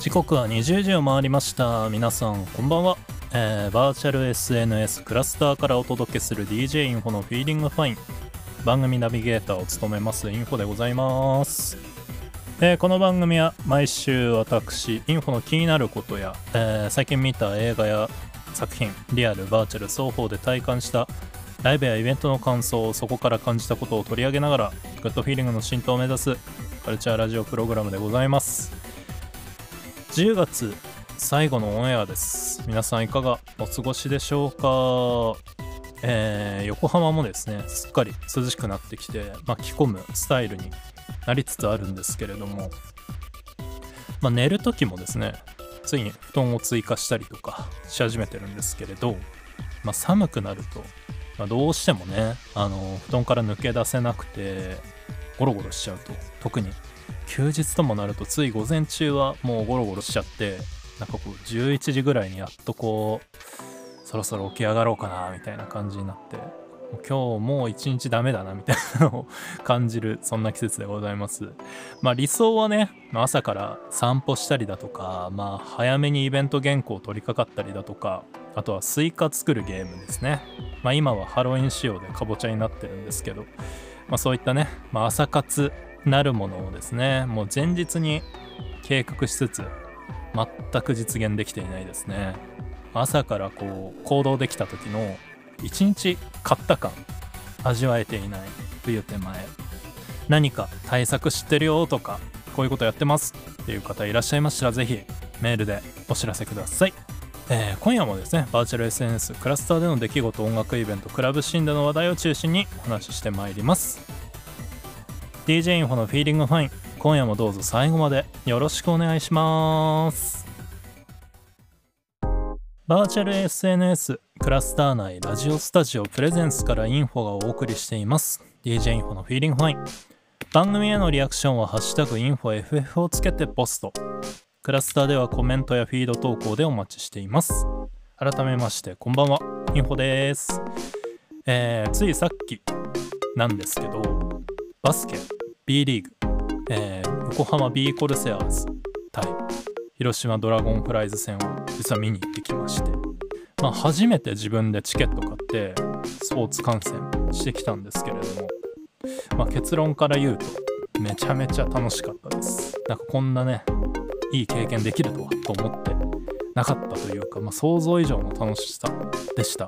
時刻は20時を回りました。皆さんこんばんは、えー、バーチャル SNS クラスターからお届けする DJ インフォのフィーリングファイン。番組ナビゲーターを務めますインフォでございます。えー、この番組は毎週私インフォの気になることや、えー、最近見た映画や作品リアルバーチャル双方で体感したライブやイベントの感想をそこから感じたことを取り上げながらグッドフィーリングの浸透を目指すカルチャーラジオプログラムでございます。10月最後のオンエアです。皆さんいかがお過ごしでしょうか？えー、横浜もですねすっかり涼しくなってきて、まあ、着込むスタイルになりつつあるんですけれども、まあ、寝る時もですねついに布団を追加したりとかし始めてるんですけれど、まあ、寒くなると、まあ、どうしてもねあの布団から抜け出せなくてゴロゴロしちゃうと特に休日ともなるとつい午前中はもうゴロゴロしちゃってなんかこう11時ぐらいにやっとこうそろそろ起き上がろうかなみたいな感じになって今日もう一日ダメだなみたいなのを感じるそんな季節でございますまあ理想はね朝から散歩したりだとかまあ早めにイベント原稿を取り掛かったりだとかあとはスイカ作るゲームですね。まあ今はハロウィン仕様でかぼちゃになってるんですけどまあそういったね、まあ、朝活なるものをですねもう前日に計画しつつ全く実現できていないですね。朝からこう行動できた時の一日勝った感味わえていない冬手前。何か対策知ってるよとかこういうことやってますっていう方いらっしゃいましたら是非メールでお知らせください、えー、今夜もですねバーチャル SNS クラスターでの出来事音楽イベントクラブシーンでの話題を中心にお話ししてまいります。DJ インフォのフィーリングファイン。今夜もどうぞ最後までよろしくお願いします。バーチャル SNS クラスター内ラジオスタジオプレゼンスからインフォがお送りしています。DJ インフォのフィーリングファイン。番組へのリアクションはハッシュタグインフォ FF をつけてポスト。クラスターではコメントやフィード投稿でお待ちしています。改めましてこんばんは。インフォです。えー、ついさっきなんですけどバスケ B リーグ、えー、横浜 B コルセアーズ対広島ドラゴンフライズ戦を実は見に行ってきまして、まあ、初めて自分でチケット買ってスポーツ観戦してきたんですけれども、まあ、結論から言うとめちゃめちゃ楽しかったです。なんかこんなねいい経験できるとはと思ってなかったというか、まあ、想像以上の楽しさでした。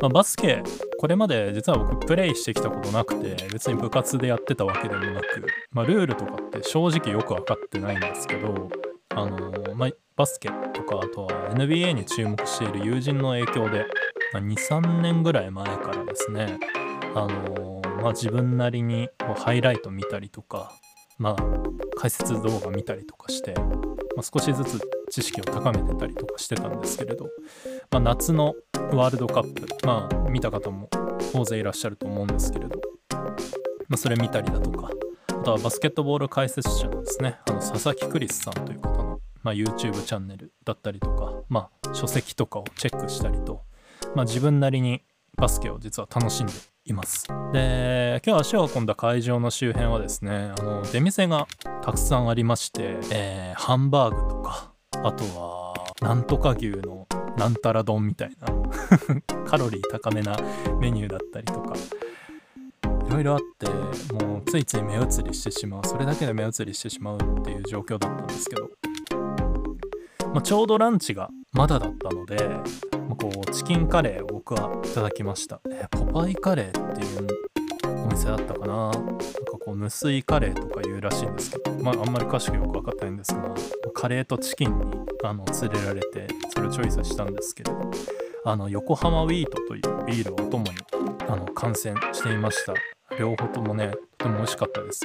まあ、バスケこれまで実は僕プレイしてきたことなくて別に部活でやってたわけでもなく、まあ、ルールとかって正直よく分かってないんですけどあの、まあ、バスケとかあとは NBA に注目している友人の影響で、まあ、23年ぐらい前からですねあの、まあ、自分なりにハイライト見たりとかまあ解説動画見たりとかして、まあ、少しずつ知識を高めてたりとかしてたんですけれど、まあ、夏のワールドカップまあ見た方も大勢いらっしゃると思うんですけれど、まあ、それ見たりだとか。あとはバスケットボール解説者のですね。あの佐々木クリスさんという方の、まあ、YouTube チャンネルだったりとか、まあ、書籍とかをチェックしたりと、まあ、自分なりにバスケを実は楽しんでいます。で今日足を運んだ会場の周辺はですねあの出店がたくさんありまして、えー、ハンバーグとかあとはなんとか牛のなんたら丼みたいな カロリー高めなメニューだったりとかいろいろあってもうついつい目移りしてしまうそれだけで目移りしてしまうっていう状況だったんですけど、まあ、ちょうどランチがまだだったので、まあ、こうチキンカレーを僕はいただきました、えー、ポパイカレーっていうお店だったかな？なんかこう無水カレーとか言うらしいんですけどまああんまり詳しくよく分かってないんですがカレーとチキンにあの連れられてそれをチョイスしたんですけれどあの横浜ウィートというビールをお供にあの観戦していました。両方ともねとても美味しかったです。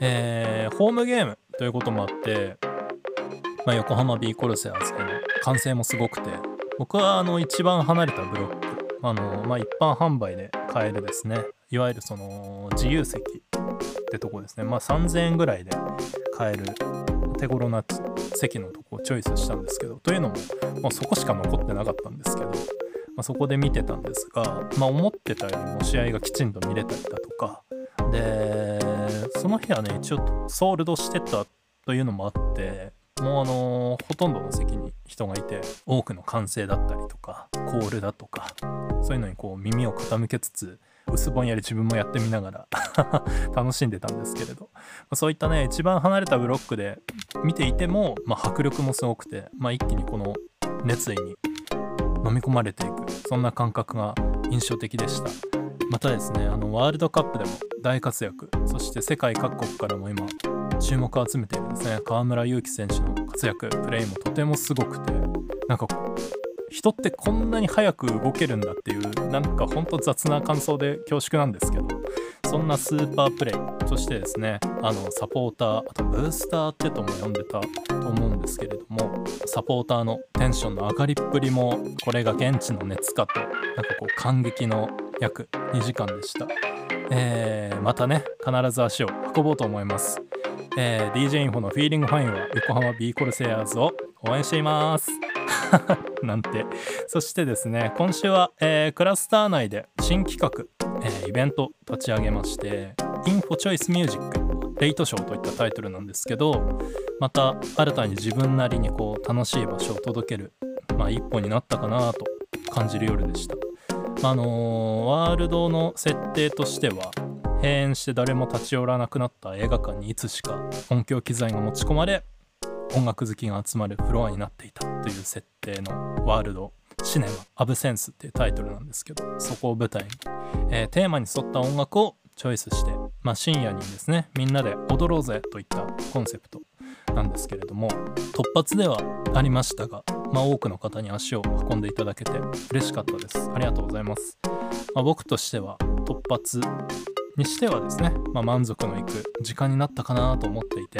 えー、ホームゲームということもあって、まあ、横浜 B コルセアーズでの歓声もすごくて僕はあの一番離れたブロックあの、まあ、一般販売で買えるですね。いわゆるその自由席ってとこですね。まあ3000円ぐらいで買える手頃な席のとこチョイスしたんですけどというのも、まあ、そこしか残ってなかったんですけど、まあ、そこで見てたんですが、まあ、思ってたよりも試合がきちんと見れたりだとかでその日はね一応ソールドしてたというのもあってもうあのほとんどの席に人がいて多くの歓声だったりとかコールだとかそういうのにこう耳を傾けつつ薄ぼんやり自分もやってみながら 楽しんでたんですけれど、まあそういったね一番離れたブロックで見ていても、まあ、迫力もすごくて、まあ、一気にこの熱意に飲み込まれていく。そんな感覚が印象的でした。またですねあのワールドカップでも大活躍。そして世界各国からも今注目を集めているんですね河村勇輝選手の活躍プレーもとてもすごくてなんか人ってこんなに早く動けるんだっていうなんかほんと雑な感想で恐縮なんですけどそんなスーパープレイそしてですねあのサポーターあとブースターってとも呼んでたと思うんですけれどもサポーターのテンションの上がりっぷりもこれが現地の熱かとなんかこう感激の約2時間でした、えーまたね必ず足を運ぼうと思います、えー DJ インフォのフィーリングファインは横浜ビーコルセアーズを応援しています。なんてそしてですね今週は、えークラスター内で新企画、えーイベント立ち上げまして「インフォチョイスミュージックレイトショー」といったタイトルなんですけどまた新たに自分なりにこう楽しい場所を届ける、まあ、一歩になったかなと感じる夜でした。あのーワールドの設定としては閉園して誰も立ち寄らなくなった映画館にいつしか音響機材が持ち込まれ音楽好きが集まるフロアになっていたという設定のワールドシネマアブセンスっていうタイトルなんですけどそこを舞台に、えーテーマに沿った音楽をチョイスして、まあ、深夜にですねみんなで踊ろうぜといったコンセプトなんですけれども突発ではありましたが、まあ、多くの方に足を運んでいただけて嬉しかったです。ありがとうございます、まあ、僕としては突発にしてはですね、まあ、満足のいく時間になったかなと思っていて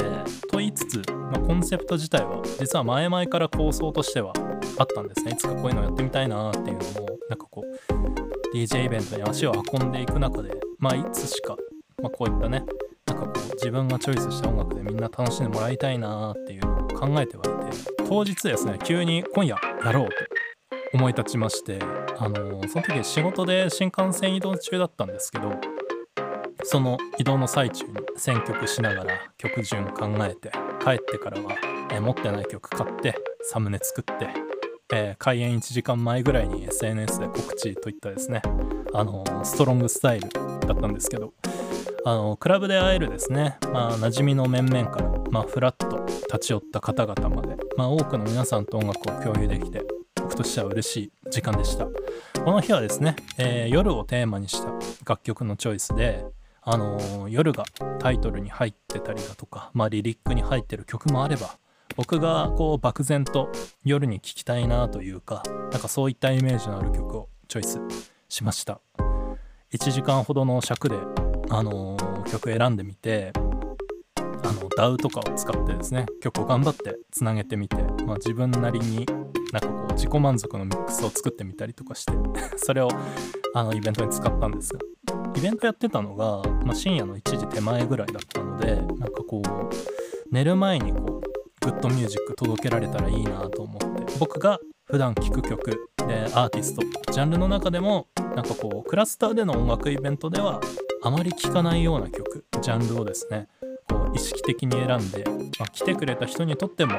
と言いつつ、まあ、コンセプト自体は実は前々から構想としてはあったんですね。いつかこういうのをやってみたいなっていうのもなんかこう DJ イベントに足を運んでいく中でまあいつしか、まあ、こういったねなんかこう自分がチョイスした音楽でみんな楽しんでもらいたいなっていうのを考えてはいて当日ですね急に今夜やろうと思い立ちましてあのその時仕事で新幹線移動中だったんですけどその移動の最中に選曲しながら曲順考えて帰ってからは、えー持ってない曲買ってサムネ作って、えー開演1時間前ぐらいに SNS で告知といったですねあのストロングスタイルだったんですけどあのクラブで会えるですねまあ馴染みの面々から、まあ、フラッと立ち寄った方々まで、まあ、多くの皆さんと音楽を共有できて僕としては嬉しい時間でした。この日はですね、えー夜をテーマにした楽曲のチョイスであの夜がタイトルに入ってたりだとか、まあ、リリックに入ってる曲もあれば僕がこう漠然と夜に聴きたいなというかなんかそういったイメージのある曲をチョイスしました。1時間ほどの尺で、あの曲選んでみてあの DAW とかを使ってですね曲を頑張ってつなげてみて、まあ、自分なりになんかこう自己満足のミックスを作ってみたりとかしてそれをあのイベントに使ったんですがイベントやってたのが、まあ、深夜の1時手前ぐらいだったのでなんかこう寝る前にこうグッドミュージック届けられたらいいなと思って。僕が普段聴く曲でアーティストジャンルの中でもなんかこうクラスターでの音楽イベントではあまり聴かないような曲ジャンルをですねこう意識的に選んで、まあ、来てくれた人にとっても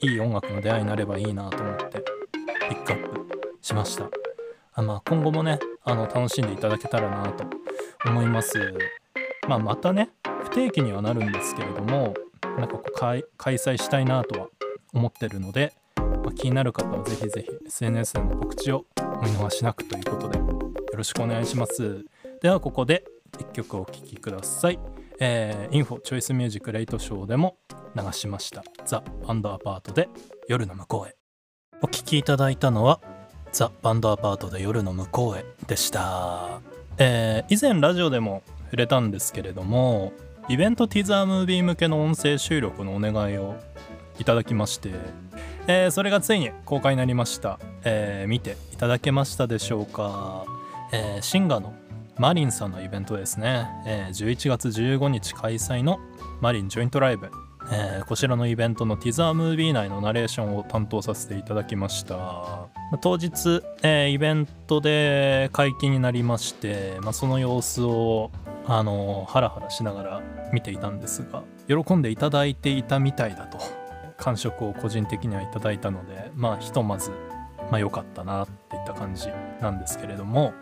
いい音楽の出会いになればいいなと思ってピックアップしました。あまあ今後もねあの楽しんでいただけたらなと思います。まあまたね不定期にはなるんですけれどもなんかこう開催したいなとは思ってるので、まあ気になる方はぜひぜひ SNS での告知をお見逃しなくということでよろしくお願いします。ではここで1曲お聴きください。えー、インフォチョイスミュージックレイトショーでも流しました。ザ・バンドアパートで夜の向こうへ。お聴きいただいたのはザ・バンドアパートで夜の向こうへでした、えー以前ラジオでも触れたんですけれどもイベントティザームービー向けの音声収録のお願いをいただきまして、えーそれがついに公開になりました、えー見ていただけましたでしょうか、えーシンガーのマリンさんのイベントですね、えー11月15日開催のマリンジョイントライブ、えーこちらのイベントのティザームービー内のナレーションを担当させていただきました。当日、えーイベントで解禁になりまして、まあ、その様子をあのハラハラしながら見ていたんですが喜んでいただいていたみたいだと。感触を個人的にはいただいたのでまあひとまずまあ良かったなっていった感じなんですけれども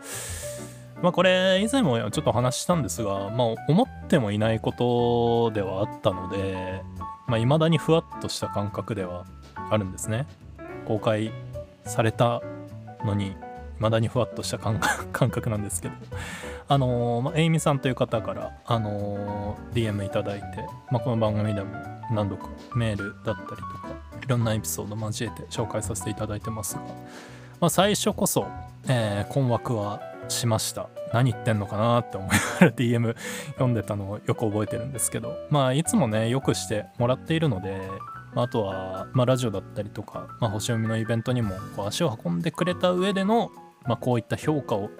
まあこれ以前もちょっと話したんですがまあ思ってもいないことではあったのでまあ未だにふわっとした感覚ではあるんですね。公開されたのに未だにふわっとした 感覚なんですけど。あのー、まあ、エイミさんという方から、あのー、DM いただいて、まあ、この番組でも何度かメールだったりとかいろんなエピソード交えて紹介させていただいてますが、まあ、最初こそ、えー、困惑はしました何言ってんのかなって思いながら DM 読んでたのをよく覚えてるんですけどまあいつもねよくしてもらっているのであとは、まあ、ラジオだったりとか、まあ、星読みのイベントにもこう足を運んでくれた上での、まあ、こういった評価を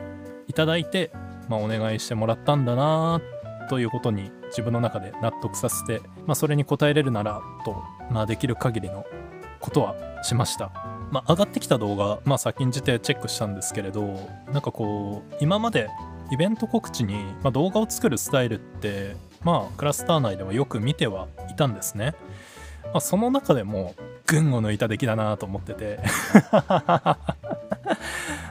いただいて、まあ、お願いしてもらったんだなということに自分の中で納得させて、まあ、それに応えれるならと、まあ、できる限りのことはしました。まあ、上がってきた動画、まあ、先んじてチェックしたんですけれどなんかこう今までイベント告知に、まあ、動画を作るスタイルってまあクラスター内ではよく見てはいたんですね。まあ、その中でも群を抜いた出来だなと思ってて ま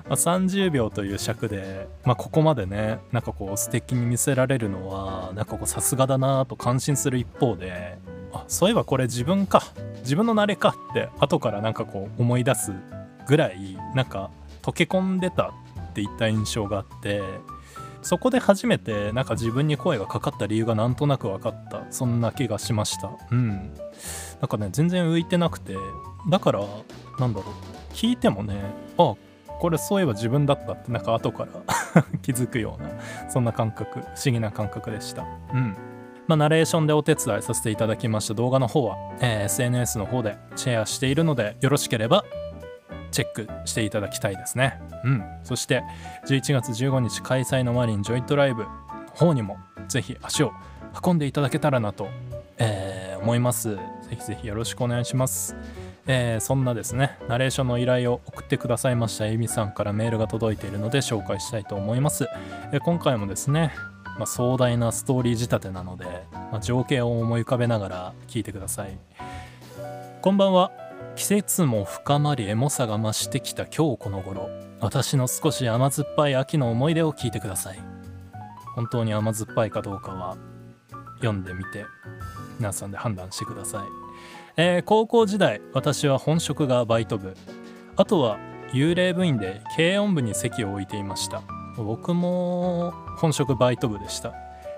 30秒という尺で、まあ、ここまでねなんかこう素敵に見せられるのはなんかこうさすがだなと感心する一方であそういえばこれ自分か。自分の慣れかって後からなんかこう思い出すぐらいなんか溶け込んでたっていった印象があってそこで初めてなんか自分に声がかかった理由がなんとなく分かった。そんな気がしました。うん。なんかね全然浮いてなくてだからなんだろう。聞いてもねあこれそういえば自分だったってなんか後から 気づくようなそんな感覚不思議な感覚でした。うん。まあ、ナレーションでお手伝いさせていただきました動画の方は、えー、SNS の方でシェアしているのでよろしければチェックしていただきたいですねうんそして11月15日開催のマリンジョイントライブの方にもぜひ足を運んでいただけたらなと、えー、思いますぜひぜひよろしくお願いします。えー、そんなですね、ナレーションの依頼を送ってくださいましたエミさんからメールが届いているので紹介したいと思います。えー、今回もですね、まあ、壮大なストーリー仕立てなので、まあ、情景を思い浮かべながら聞いてください。こんばんは。季節も深まりエモさが増してきた今日この頃、私の少し甘酸っぱい秋の思い出を聞いてください。本当に甘酸っぱいかどうかは読んでみて皆さんで判断してください、えー、高校時代私は本職がバイト部あとは幽霊部員で軽音部に席を置いていました僕も本職バイト部でした、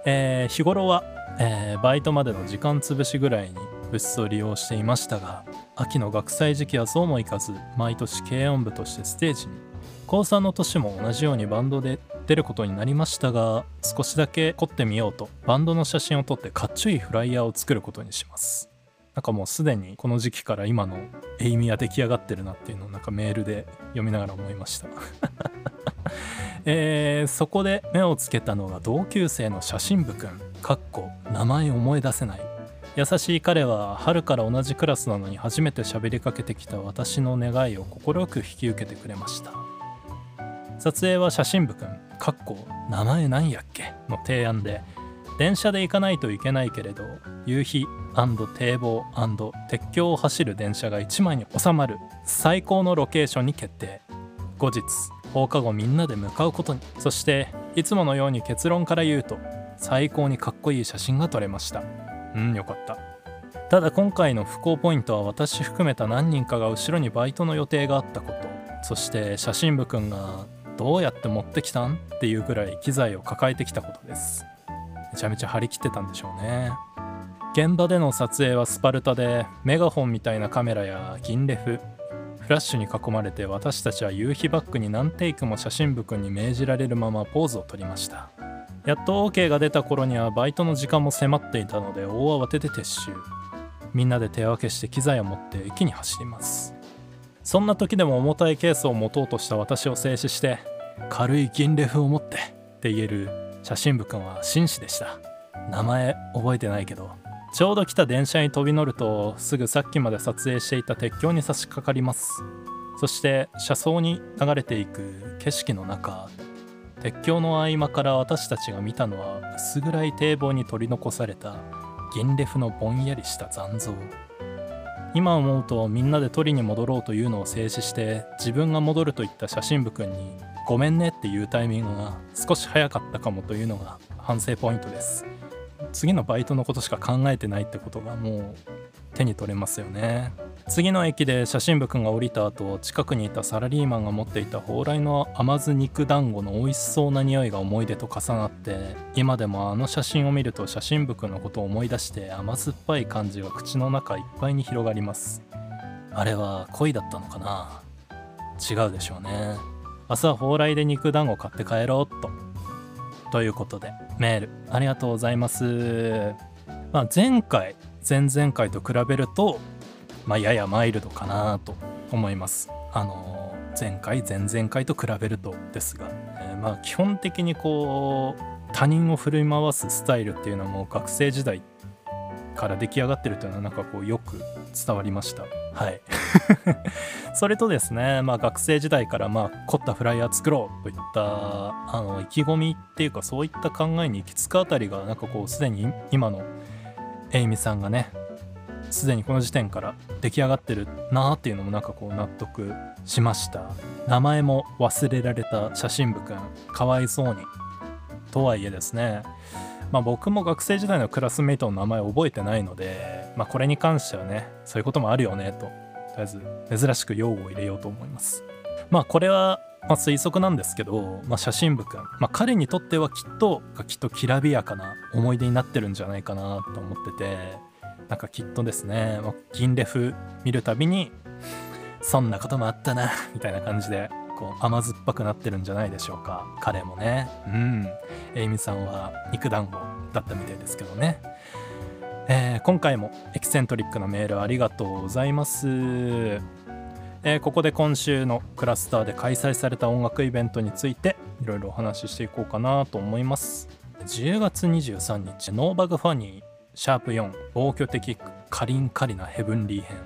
えー、日頃は、えー、バイトまでの時間潰しぐらいに部室を利用していましたが秋の学祭時期はそうもいかず毎年軽音部としてステージに。高3の年も同じようにバンドで出ることになりましたが少しだけ凝ってみようとバンドの写真を撮ってかっちょいいフライヤーを作ることにします。なんかもうすでにこの時期から今のエイミは出来上がってるなっていうのをなんかメールで読みながら思いました。えー、そこで目をつけたのが同級生の写真部くん。かっこ名前思い出せない。優しい彼は春から同じクラスなのに初めて喋りかけてきた私の願いを快く引き受けてくれました。撮影は写真部くん。かっこ名前なんやっけ？の提案で電車で行かないといけないけれど夕日堤防鉄橋を走る電車が1枚に収まる最高のロケーションに決定。後日放課後みんなで向かうことに。そしていつものように結論から言うと最高にかっこいい写真が撮れました。うんよかった。ただ今回の不幸ポイントは私含めた何人かが後ろにバイトの予定があったこと。そして写真部くんがどうやって持ってきたん？っていうぐらい機材を抱えてきたことです。めちゃめちゃ張り切ってたんでしょうね。現場での撮影はスパルタでメガホンみたいなカメラや銀レフフラッシュに囲まれて私たちは夕日バックに何テイクも写真部くんに命じられるままポーズをとりました。やっと OK が出た頃にはバイトの時間も迫っていたので大慌てで撤収。みんなで手分けして機材を持って駅に走ります。そんな時でも重たいケースを持とうとした私を静止して軽い銀レフを持ってって言える写真部くんは紳士でした。名前覚えてないけど。ちょうど来た電車に飛び乗るとすぐさっきまで撮影していた鉄橋に差し掛かります。そして車窓に流れていく景色の中鉄橋の合間から私たちが見たのは薄暗い堤防に取り残された銀レフのぼんやりした残像。今思うとみんなで取りに戻ろうというのを静止して自分が戻ると言った写真部君に「ごめんね」っていうタイミングが少し早かったかもというのが反省ポイントです。次のバイトのことしか考えてないってことがもう手に取れますよね。次の駅で写真部君が降りた後近くにいたサラリーマンが持っていた蓬莱の甘酢肉団子の美味しそうな匂いが思い出と重なって今でもあの写真を見ると写真部君のことを思い出して甘酸っぱい感じが口の中いっぱいに広がります。あれは恋だったのかな？違うでしょうね。明日は蓬莱で肉団子買って帰ろうっと。ということでメールありがとうございます。まあ前回前々回と比べるとまあ、ややマイルドかなと思います。あの前回前々回と比べるとですが、えー、まあ基本的にこう他人を振り回すスタイルっていうのも学生時代から出来上がってるというのはなんかこうよく伝わりました。はい。それとですねまあ学生時代からまあ凝ったフライヤー作ろうといったあの意気込みっていうかそういった考えに行き着くあたりがなんかこうすでに今のエイミさんがねすでにこの時点から出来上がってるなーっていうのもなんかこう納得しました。名前も忘れられた写真部くんかわいそうに。とはいえですねまあ僕も学生時代のクラスメイトの名前覚えてないのでまあこれに関してはねそういうこともあるよねととりあえず珍しく用語を入れようと思います。まあこれはまあ、推測なんですけど、まあ、写真部くん、まあ、彼にとってはきっときっときらびやかな思い出になってるんじゃないかなと思っててなんかきっとですね、銀レフ見るたびに、そんなこともあったな、みたいな感じで、こう甘酸っぱくなってるんじゃないでしょうか。彼もね。うん。エイミさんは肉団子だったみたいですけどね。えー、今回もエキセントリックなメールありがとうございます。えー、ここで今週のクラスターで開催された音楽イベントについていろいろお話ししていこうかなと思います。10月23日、ノーバグファニーシャープ4防御的カリンカリナヘブンリー編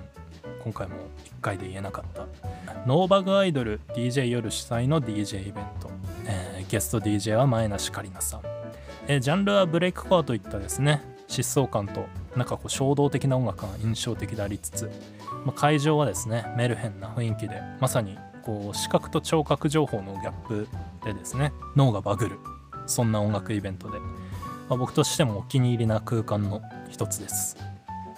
今回も回で言えなかった。ノーバグアイドル DJ 夜主催の DJ イベント、えー、ゲスト DJ は前梨カリナさん、えー、ジャンルはブレイクコアといったですね疾走感となんかこう衝動的な音楽が印象的でありつつ、まあ、会場はですねメルヘンな雰囲気でまさにこう視覚と聴覚情報のギャップでですね脳がバグるそんな音楽イベントでまあ、僕としてもお気に入りな空間の一つです。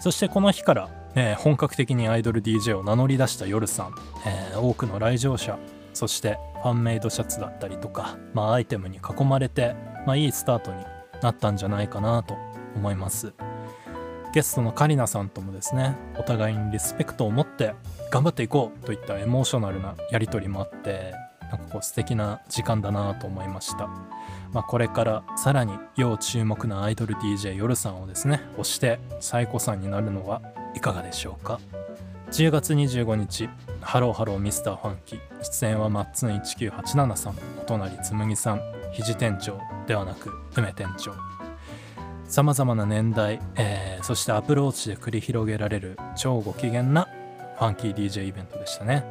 そしてこの日から、えー、本格的にアイドル DJ を名乗り出した夜さん、えー、多くの来場者そしてファンメイドシャツだったりとか、まあ、アイテムに囲まれて、まあ、いいスタートになったんじゃないかなと思います。ゲストのカリナさんともですねお互いにリスペクトを持って頑張っていこうといったエモーショナルなやり取りもあってなんかこう素敵な時間だなと思いました。まあ、これからさらに要注目なアイドル DJ 夜さんをですね推して最古参になるのはいかがでしょうか？10月25日ハローハローミスターファンキー出演はマッツン1987さんお隣つむぎさん肘店長ではなく梅店長。さまざまな年代、えー、そしてアプローチで繰り広げられる超ご機嫌なファンキー DJ イベントでしたね。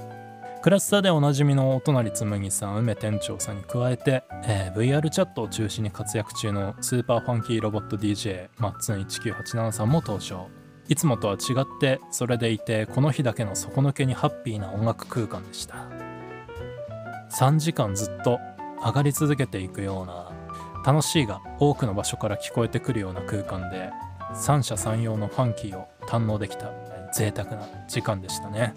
クラスターでおなじみのお隣つむぎさん梅店長さんに加えて、えー、VR チャットを中心に活躍中のスーパーファンキーロボット DJ マッツン1987さんも登場。いつもとは違ってそれでいてこの日だけの底抜けにハッピーな音楽空間でした。3時間ずっと上がり続けていくような楽しいが多くの場所から聞こえてくるような空間で三者三様のファンキーを堪能できた贅沢な時間でしたね。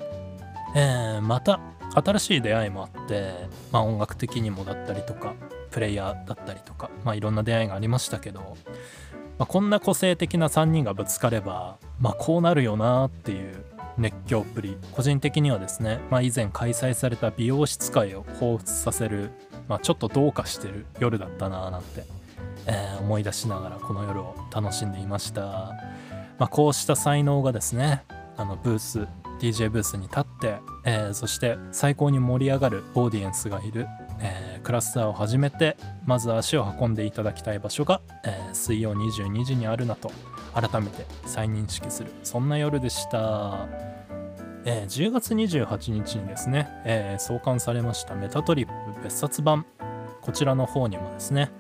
えー、また新しい出会いもあって、まあ、音楽的にもだったりとかプレイヤーだったりとか、まあ、いろんな出会いがありましたけど、まあ、こんな個性的な3人がぶつかれば、まあ、こうなるよなっていう熱狂っぷり。個人的にはですね、まあ、以前開催された美容室会を彷彿させる、まあ、ちょっとどうかしてる夜だったななんて、えー、思い出しながらこの夜を楽しんでいました、まあ、こうした才能がですねあのブース DJ ブースに立って、えー、そして最高に盛り上がるオーディエンスがいる、えー、クラスターを始めてまず足を運んでいただきたい場所が、えー、水曜22時にあるなと改めて再認識する。そんな夜でした、えー、10月28日にですね、えー、創刊されましたメタトリップ別冊版。こちらの方にもですね、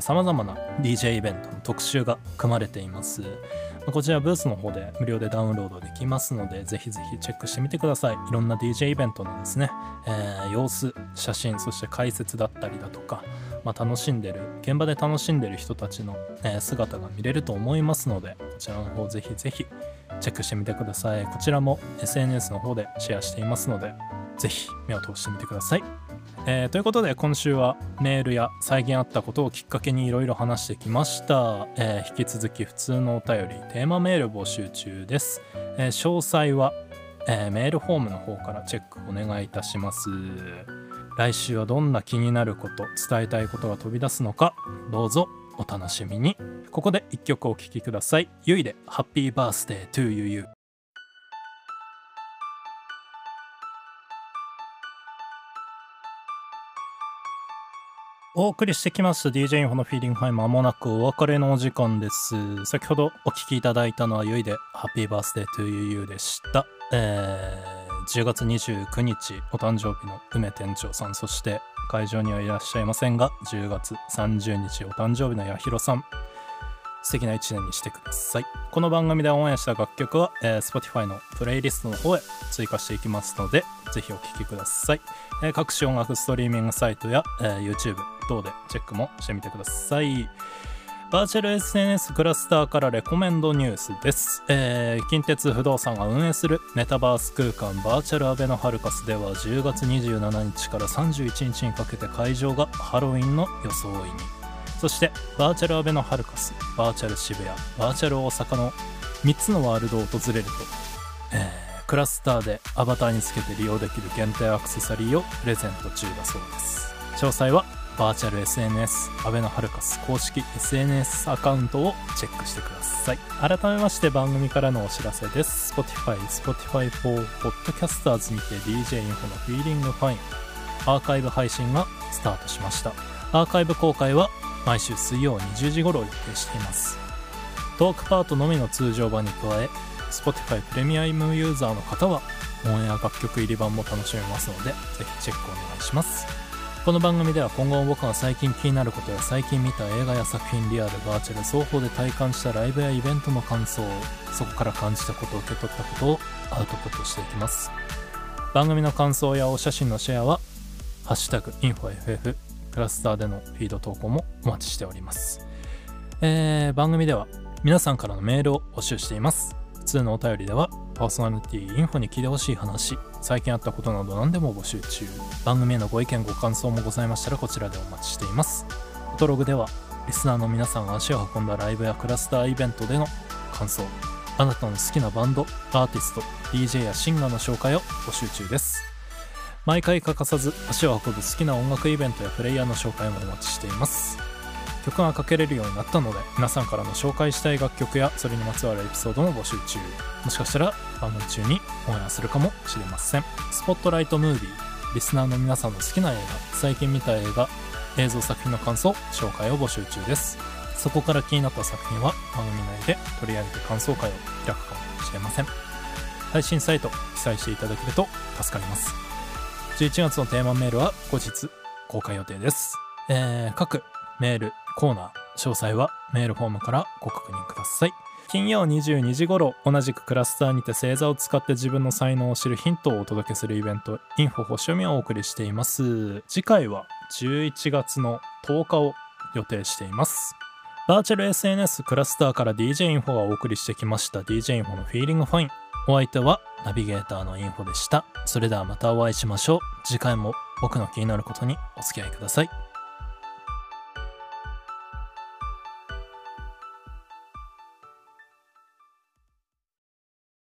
さまざまな DJ イベントの特集が組まれています。こちらブースの方で無料でダウンロードできますのでぜひぜひチェックしてみてください。いろんな DJ イベントのですね、えー、様子写真そして解説だったりだとか、まあ、楽しんでる現場で楽しんでる人たちの、え、姿が見れると思いますのでこちらの方ぜひぜひチェックしてみてください。こちらも SNS の方でシェアしていますのでぜひ目を通してみてください。えー、ということで今週はメールや最近あったことをきっかけにいろいろ話してきました、えー、引き続き普通のお便りテーマメール募集中です、えー、詳細は、えメールフォームの方からチェックお願いいたします。来週はどんな気になること伝えたいことが飛び出すのかどうぞお楽しみに。ここで1曲お聴きください。ゆいでハッピーバースデー to you お送りしてきます DJ インフォのフィーリングハイまもなくお別れのお時間です。先ほどお聴きいただいたのはゆいでハッピーバースデートゥーユーでした。えー、10月29日お誕生日の梅店長さん、そして会場にはいらっしゃいませんが、10月30日お誕生日のやひろさん、素敵な一年にしてください。この番組でオンエアした楽曲は、えー、Spotify のプレイリストの方へ追加していきますので、ぜひお聴きください。えー、各種音楽ストリーミングサイトや、えー、YouTube 等でチェックもしてみてください。バーチャル SNS クラスターからレコメンドニュースです。えー、近鉄不動産が運営するメタバース空間バーチャルアベノハルカスでは10月27日から31日にかけて会場がハロウィンの装いに。そしてバーチャルアベノハルカスバーチャル渋谷バーチャル大阪の3つのワールドを訪れると、えー、クラスターでアバターにつけて利用できる限定アクセサリーをプレゼント中だそうです。詳細はバーチャル SNS アベノハルカス公式 SNS アカウントをチェックしてください。改めまして番組からのお知らせです。Spotify Spotify for Podcasters にて DJ インフォのフィーリングファイン。アーカイブ配信がスタートしました。アーカイブ公開は毎週水曜20時頃を予定しています。トークパートのみの通常版に加え Spotify プレミアムユーザーの方はオンエア楽曲入り版も楽しめますのでぜひチェックお願いします。この番組では今後も僕が最近気になることや最近見た映画や作品リアルバーチャル双方で体感したライブやイベントの感想をそこから感じたことを受け取ったことをアウトプットしていきます。番組の感想やお写真のシェアは「ハッシュタグ #InfoFF」クラスターでのフィード投稿もお待ちしております。えー、番組では皆さんからのメールを募集しています。普通のお便りではパーソナリティインフォに聞いてほしい話、最近あったことなど何でも募集中。番組へのご意見ご感想もございましたらこちらでお待ちしています。フォトログではリスナーの皆さんが足を運んだライブやクラスターイベントでの感想、あなたの好きなバンド、アーティスト、DJ やシンガーの紹介を募集中です。毎回欠かさず足を運ぶ好きな音楽イベントやプレイヤーの紹介もお待ちしています。曲がかけれるようになったので皆さんからの紹介したい楽曲やそれにまつわるエピソードも募集中。もしかしたら番組中にオンエアするかもしれません。スポットライトムービーリスナーの皆さんの好きな映画最近見た映画映像作品の感想紹介を募集中です。そこから気になった作品は番組内で取り上げて感想会を開くかもしれません。配信サイト記載していただけると助かります。11月のテーマメールは後日公開予定です。えー、各メール、コーナー、詳細はメールフォームからご確認ください。金曜22時頃、同じくクラスターにて星座を使って自分の才能を知るヒントをお届けするイベント、インフォ星読みをお送りしています。次回は11月の10日を予定しています。バーチャル SNS クラスターから DJ インフォがお送りしてきました DJ インフォのフィーリングファイン。お相手はナビゲーターのインフォでした。それではまたお会いしましょう。次回も僕の気になることにお付き合いください。